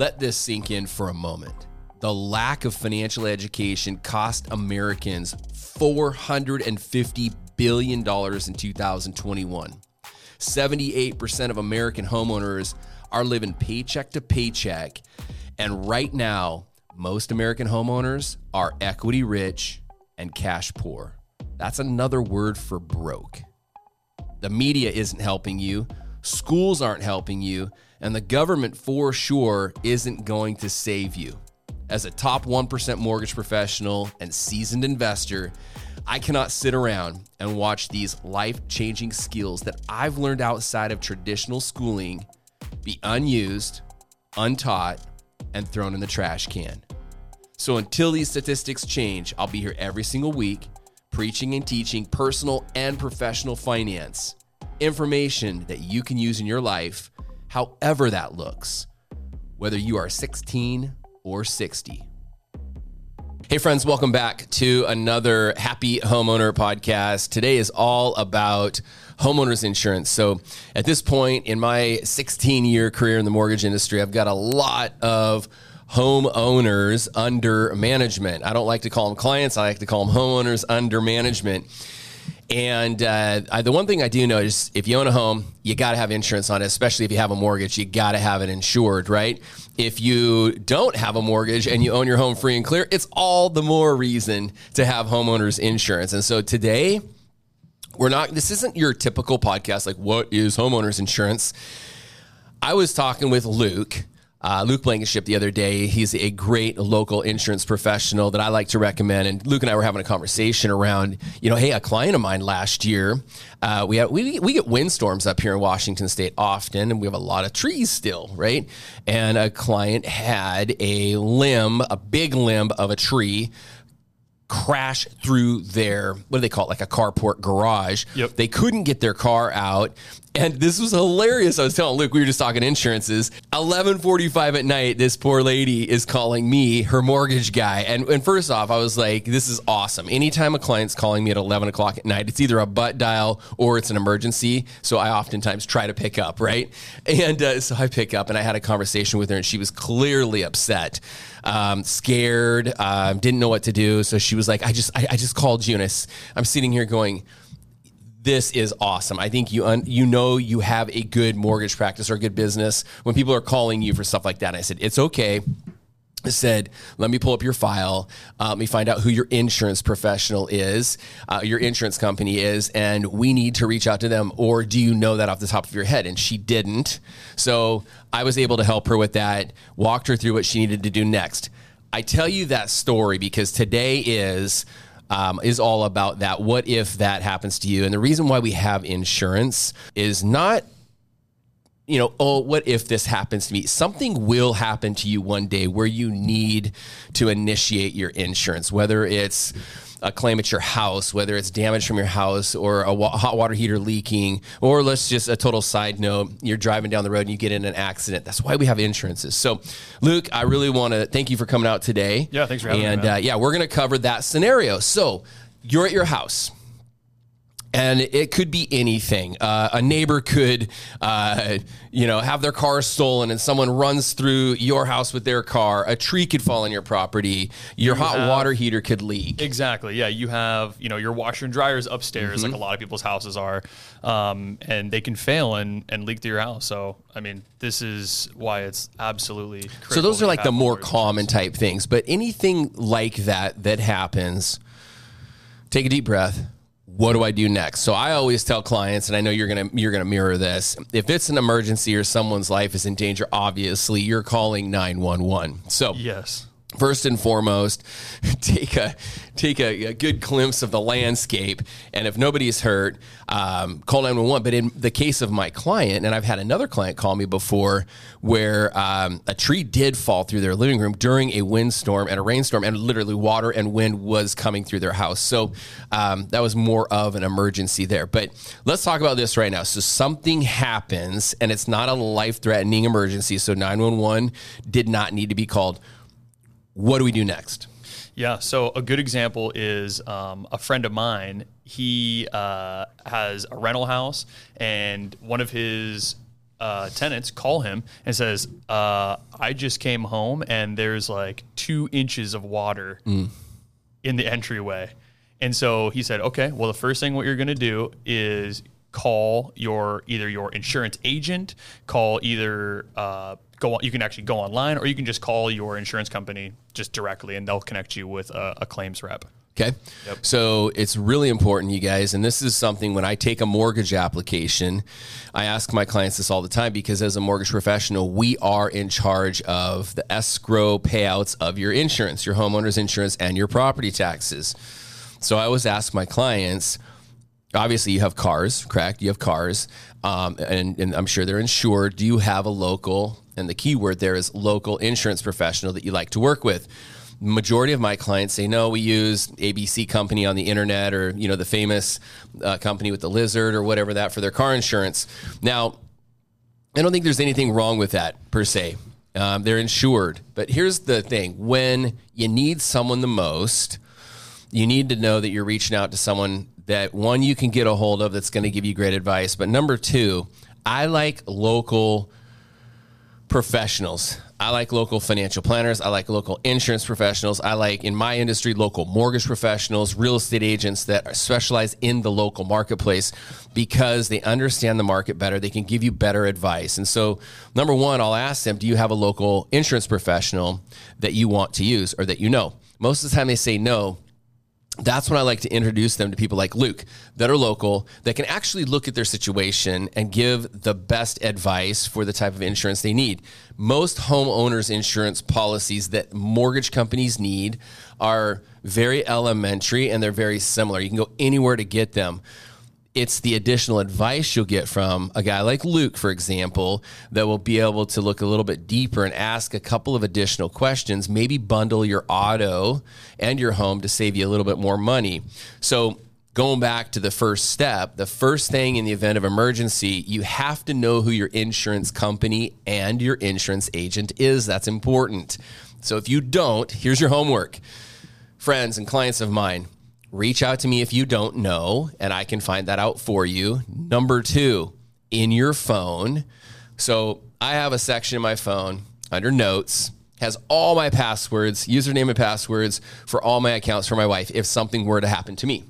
Let this sink in for a moment. The lack of financial education cost Americans $450 billion in 2021. 78% of American homeowners are living paycheck to paycheck. And right now, most American homeowners are equity rich and cash poor. That's another word for broke. The media isn't helping you, schools aren't helping you, and the government for sure isn't going to save you. As a top 1% mortgage professional and seasoned investor, I cannot sit around and watch these life changing skills that I've learned outside of traditional schooling be unused, untaught, and thrown in the trash can. So until these statistics change, I'll be here every single week preaching and teaching personal and professional finance, information that you can use in your life, however that looks, whether you are 16 or 60. Hey, friends, welcome back to another Happy Homeowner podcast. Today is all about homeowners insurance. So, at this point in my 16 year career in the mortgage industry, I've got a lot of homeowners under management. I don't like to call them clients, I like to call them homeowners under management. And uh, I, the one thing I do know is if you own a home, you got to have insurance on it, especially if you have a mortgage. You got to have it insured, right? If you don't have a mortgage and you own your home free and clear, it's all the more reason to have homeowners insurance. And so today, we're not, this isn't your typical podcast like, what is homeowners insurance? I was talking with Luke uh, Luke Blankenship the other day. He's a great local insurance professional that I like to recommend. And Luke and I were having a conversation around, you know, hey, a client of mine last year, uh, we, have, we we get windstorms up here in Washington State often, and we have a lot of trees still, right? And a client had a limb, a big limb of a tree crash through their what do they call it like a carport garage Yep. they couldn't get their car out and this was hilarious. I was telling luke we were just talking insurances. 11.45 at night this poor lady is calling me her mortgage guy. And, and first off i was like this is awesome. Anytime a client's calling me at 11 o'clock at night it's either a butt dial or it's an emergency. So i oftentimes try to pick up right? And uh, so i pick up and i had a conversation with her and she was clearly upset um, scared, um, didn't know what to do. So she was like, I just, I, I just called s- I'm sitting here going, this is awesome. I think you un, you know you have a good mortgage practice or a good business when people are calling you for stuff like that. I said it's okay. I said, let me pull up your file. Uh, let me find out who your insurance professional is, uh, your insurance company is, and we need to reach out to them. Or do you know that off the top of your head? And she didn't. So I was able to help her with that, walked her through what she needed to do next. I tell you that story because today is um, is all about that. What if that happens to you? And the reason why we have insurance is not you know, oh, what if this happens to me? Something will happen to you one day where you need to initiate your insurance, whether it's a claim at your house, whether it's damage from your house or a wa- hot water heater leaking, or let's just a total side note, you're driving down the road and you get in an accident. That's why we have insurances. So, Luke, I really want to thank you for coming out today. Yeah, thanks for having me, And uh, yeah, we're going to cover that scenario. So, you're at your house and it could be anything. Uh, a neighbor could, uh, you know, have their car stolen, and someone runs through your house with their car. A tree could fall on your property. Your hot have- water heater could leak. Exactly. Yeah, you have you know your washer and dryers upstairs, Mm-hmm. like a lot of people's houses are, um, and they can fail and and leak through your house. So I mean, this is why it's absolutely. So those are like the more common type things. But anything like that that happens, take a deep breath. What do I do next? So I always tell clients, and I know you're gonna you're gonna mirror this. If it's an emergency or someone's life is in danger, obviously you're calling nine one one. So Yes. First and foremost, take a take a, a good glimpse of the landscape, and if nobody's hurt, um, call nine one one. But in the case of my client, and I've had another client call me before, where um, a tree did fall through their living room during a windstorm and a rainstorm, and literally water and wind was coming through their house. So um, that was more of an emergency there. But let's talk about this right now. So something happens, and it's not a life threatening emergency. So nine one one did not need to be called what do we do next? Yeah. So a good example is um, a friend of mine. He uh, has a rental house, and one of his uh, tenants call him and says, uh, "I just came home and there's like two inches of water in the entryway." And so he said, "Okay, well, the first thing what you're going to do is call your either your insurance agent, call either uh, go you can actually go online, or you can just call your insurance company just directly, and they'll connect you with a, a claims rep." Okay. So it's really important, you guys. And this is something when I take a mortgage application, I ask my clients this all the time because as a mortgage professional, we are in charge of the escrow payouts of your insurance, your homeowner's insurance, and your property taxes. So I always ask my clients, obviously you have cars, correct? You have cars, um, and, and I'm sure they're insured. Do you have a local, and the key word there is local insurance professional that you like to work with? Majority of my clients say no. We use ABC company on the internet, or you know the famous uh, company with the lizard, or whatever that for their car insurance. Now, I don't think there's anything wrong with that per se. Um, they're insured, but here's the thing: when you need someone the most, you need to know that you're reaching out to someone that one you can get a hold of that's going to give you great advice. But number two, I like local professionals. I like local financial planners. I like local insurance professionals. I like, in my industry, local mortgage professionals, real estate agents that are specialized in the local marketplace because they understand the market better. They can give you better advice. And so, number one, I'll ask them, do you have a local insurance professional that you want to use or that you know? Most of the time they say no that's when I like to introduce them to people like Luke that are local that can actually look at their situation and give the best advice for the type of insurance they need. Most homeowners insurance policies that mortgage companies need are very elementary and they're very similar. You can go anywhere to get them it's the additional advice you'll get from a guy like Luke, for example, that will be able to look a little bit deeper and ask a couple of additional questions, maybe bundle your auto and your home to save you a little bit more money. So, going back to the first step, the first thing in the event of emergency, you have to know who your insurance company and your insurance agent is. That's important. So, if you don't, here's your homework. Friends and clients of mine, reach out to me if you don't know, and I can find that out for you. Number two, in your phone. So I have a section in my phone under notes, has all my passwords, username and passwords for all my accounts for my wife if something were to happen to me.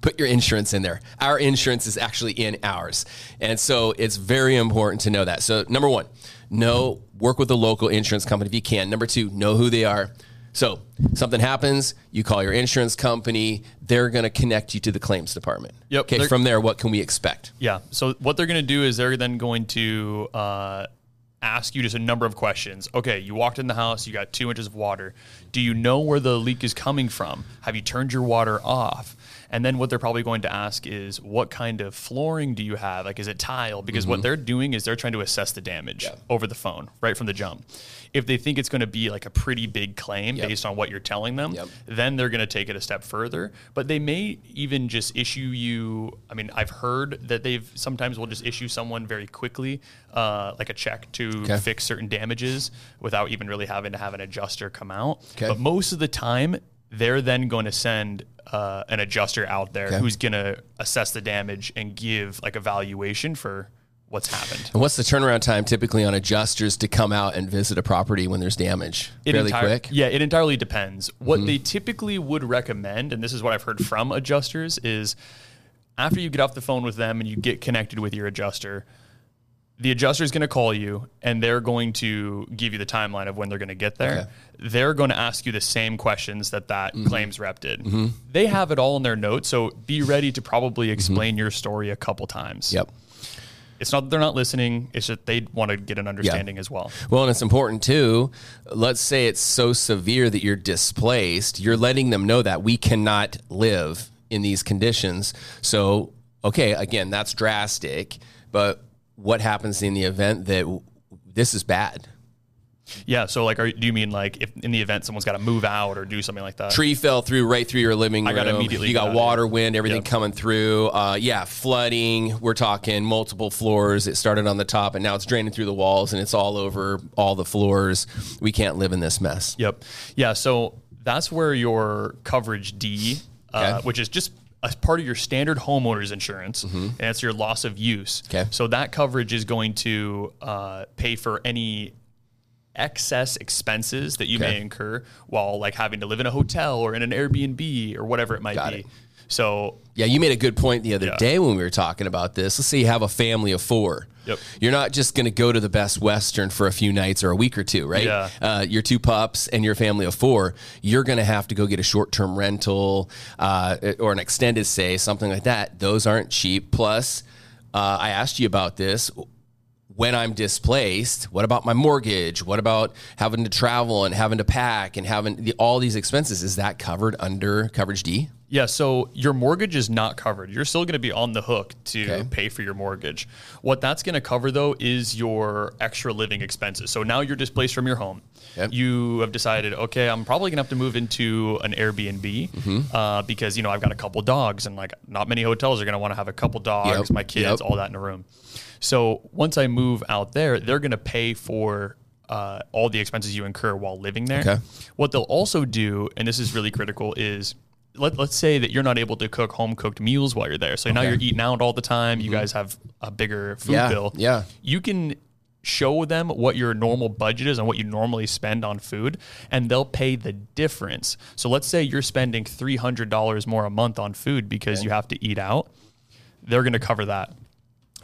Put your insurance in there. Our insurance is actually in ours. And so it's very important to know that. So, number one, know, work with a local insurance company if you can. Number two, know who they are. So something happens, you call your insurance company, they're going to connect you to the claims department. Yep. Okay. From there, what can we expect? Yeah. So what they're going to do is they're then going to uh, ask you just a number of questions. Okay, you walked in the house, you got two inches of water. Do you know where the leak is coming from? Have you turned your water off? And then what they're probably going to ask is what kind of flooring do you have? Like, is it tile? Because what they're doing is they're trying to assess the damage over the phone right from the jump. If they think it's going to be like a pretty big claim Yep. based on what you're telling them, Yep. then they're going to take it a step further. But they may even just issue you. I mean, I've heard that they've sometimes will just issue someone very quickly, uh, like a check to Okay. fix certain damages without even really having to have an adjuster come out. Okay. But most of the time, they're then going to send uh, an adjuster out there Okay. who's going to assess the damage and give like a valuation for what's happened. And what's the turnaround time typically on adjusters to come out and visit a property when there's damage? It Fairly entire- quick. Yeah, it entirely depends. What Mm-hmm. they typically would recommend, and this is what I've heard from adjusters, is after you get off the phone with them and you get connected with your adjuster, the adjuster is going to call you and they're going to give you the timeline of when they're going to get there. Okay. They're going to ask you the same questions that that Mm-hmm. claims rep did. They have it all in their notes, so be ready to probably explain your story a couple times. Mm-hmm. Yep. It's not that they're not listening; it's that they want to get an understanding as well. Well, and it's important too. Let's say it's so severe that you're displaced. You're letting them know that we cannot live in these conditions. So, okay, again, that's drastic. But what happens in the event that w- this is bad? Yeah. So, like, are, do you mean like if in the event someone's got to move out or do something like that? Tree fell through right through your living room. I gotta immediately you got water, wind, everything Yep. coming through. Uh, yeah, flooding. We're talking multiple floors. It started on the top and now it's draining through the walls and it's all over all the floors. We can't live in this mess. Yep. Yeah. So that's where your coverage D, uh, Okay. which is just a part of your standard homeowners insurance, and it's your loss of use. Mm-hmm. Okay. So that coverage is going to uh, pay for any excess expenses that you Okay. may incur while like having to live in a hotel or in an Airbnb or whatever it might Got be. it. So Yeah, you made a good point the other Yeah. day when we were talking about this. Let's say you have a family of four. Yep. You're not just going to go to the Best Western for a few nights or a week or two, right? Yeah. Uh, your two pups and your family of four, you're going to have to go get a short term rental uh, or an extended stay, something like that. Those aren't cheap. Plus, uh, I asked you about this. When I'm displaced, what about my mortgage? What about having to travel and having to pack and having the, all these expenses? Is that covered under coverage D? Yeah, so your mortgage is not covered. You're still going to be on the hook to Okay. pay for your mortgage. What that's going to cover though is your extra living expenses. So now you're displaced from your home. Yep. You have decided, okay, I'm probably going to have to move into an Airbnb Mm-hmm. uh, because you know I've got a couple dogs and like not many hotels are going to want to have a couple dogs, Yep. my kids, Yep. all that in a room. So once I move out there, they're going to pay for uh, all the expenses you incur while living there. Okay. What they'll also do, and this is really critical, is let, let's say that you're not able to cook home cooked meals while you're there. So now you're eating out all the time. You mm-hmm. guys have a bigger food Yeah, bill. yeah. You can show them what your normal budget is and what you normally spend on food, and they'll pay the difference. So let's say you're spending $300 more a month on food because you have to eat out. They're going to cover that.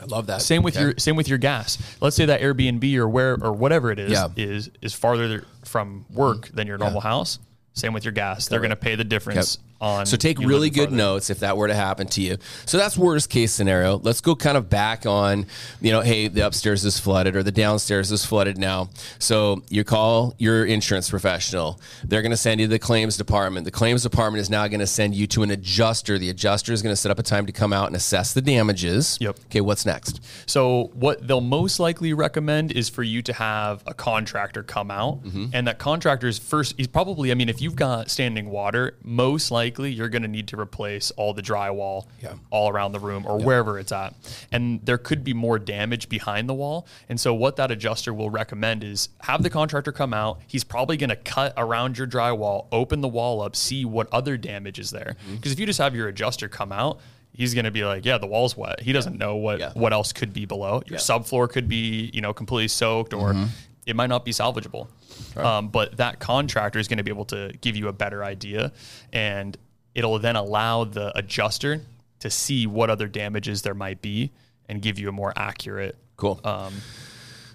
I love that. Same with Okay. your same with your gas. Let's say that Airbnb or where or whatever it is Yeah. is is farther from work mm-hmm. than your normal house. Same with your gas. They're going to pay the difference on. So take really good farther. notes if that were to happen to you. So that's worst case scenario. Let's go kind of back on, you know, hey, the upstairs is flooded or the downstairs is flooded now. So you call your insurance professional. They're going to send you to the claims department. The claims department is now going to send you to an adjuster. The adjuster is going to set up a time to come out and assess the damages. Yep. Okay, what's next? So what they'll most likely recommend is for you to have a contractor come out, Mm-hmm. and that contractor is first. He's probably. I mean, if you've got standing water, most likely you're going to need to replace all the drywall Yeah. all around the room or wherever it's at, and there could be more damage behind the wall. And so what that adjuster will recommend is have the contractor come out. He's probably going to cut around your drywall, open the wall up, see what other damage is there. Mm-hmm. Because if you just have your adjuster come out. He's going to be like, yeah, the wall's wet. He doesn't know what Yeah. what else could be below. Your subfloor could be, you know, completely soaked or Mm-hmm. It might not be salvageable. Um, but that contractor is going to be able to give you a better idea and it'll then allow the adjuster to see what other damages there might be and give you a more accurate Cool. um,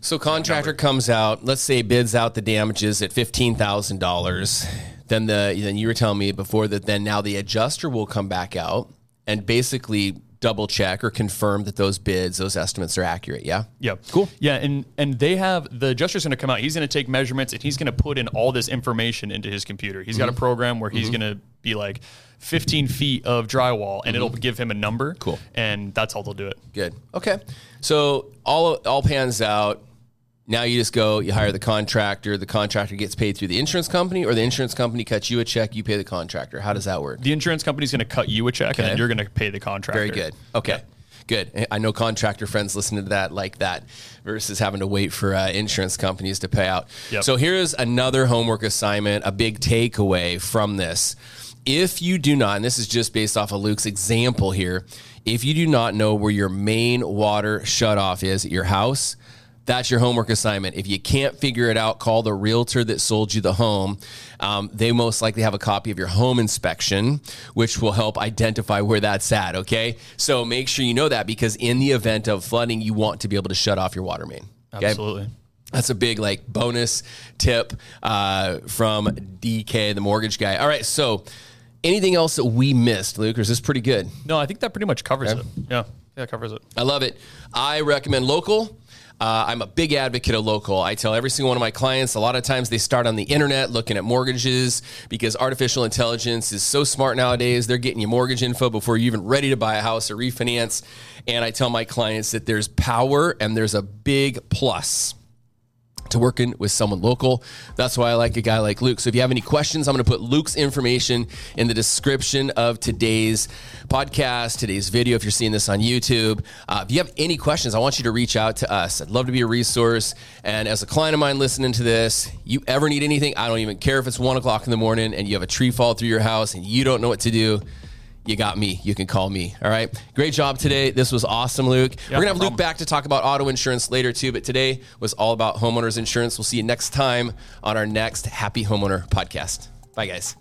So contractor comes out, let's say bids out the damages at fifteen thousand dollars. Then the then you were telling me before that then now the adjuster will come back out and basically double check or confirm that those bids, those estimates are accurate. Yeah. Yeah. Cool. Yeah, and and they have the adjuster's going to come out. He's going to take measurements and he's going to put in all this information into his computer. He's got a mm-hmm. program where he's mm-hmm. going to be like 15 feet of drywall, and it'll mm-hmm. give him a number. Cool. And that's how they'll do it. Good. Okay. So all all pans out. Now you just go, you hire the contractor. The contractor gets paid through the insurance company, or the insurance company cuts you a check. You pay the contractor. How does that work? The insurance company's going to cut you a check, and then you're going to pay the contractor. Very good. Okay. Good. I know contractor friends listen to that like that versus having to wait for uh, insurance companies to pay out. Yep. So here's another homework assignment, a big takeaway from this. If you do not, and this is just based off of Luke's example here, if you do not know where your main water shutoff is at your house, that's your homework assignment. If you can't figure it out, call the realtor that sold you the home. Um, they most likely have a copy of your home inspection, which will help identify where that's at. Okay. So make sure you know that because in the event of flooding, you want to be able to shut off your water main. Okay? Absolutely. That's a big like bonus tip uh, from DK, the mortgage guy. All right. So anything else that we missed, Luke, or is this pretty good? No, I think that pretty much covers it. Yeah. Yeah, covers it. I love it. I recommend local. Uh, I'm a big advocate of local. I tell every single one of my clients a lot of times they start on the internet looking at mortgages because artificial intelligence is so smart nowadays. They're getting you mortgage info before you're even ready to buy a house or refinance. And I tell my clients that there's power and there's a big plus to working with someone local. That's why I like a guy like Luke. So if you have any questions, I'm going to put Luke's information in the description of today's podcast, today's video. If you're seeing this on YouTube, uh, if you have any questions, I want you to reach out to us. I'd love to be a resource. And as a client of mine listening to this, you ever need anything, I don't even care if it's one o'clock in the morning and you have a tree fall through your house and you don't know what to do you got me. You can call me. All right. Great job today. This was awesome, Luke. We're going to have no Luke um, back to talk about auto insurance later, too. But today was all about homeowners insurance. We'll see you next time on our next Happy Homeowner podcast. Bye, guys.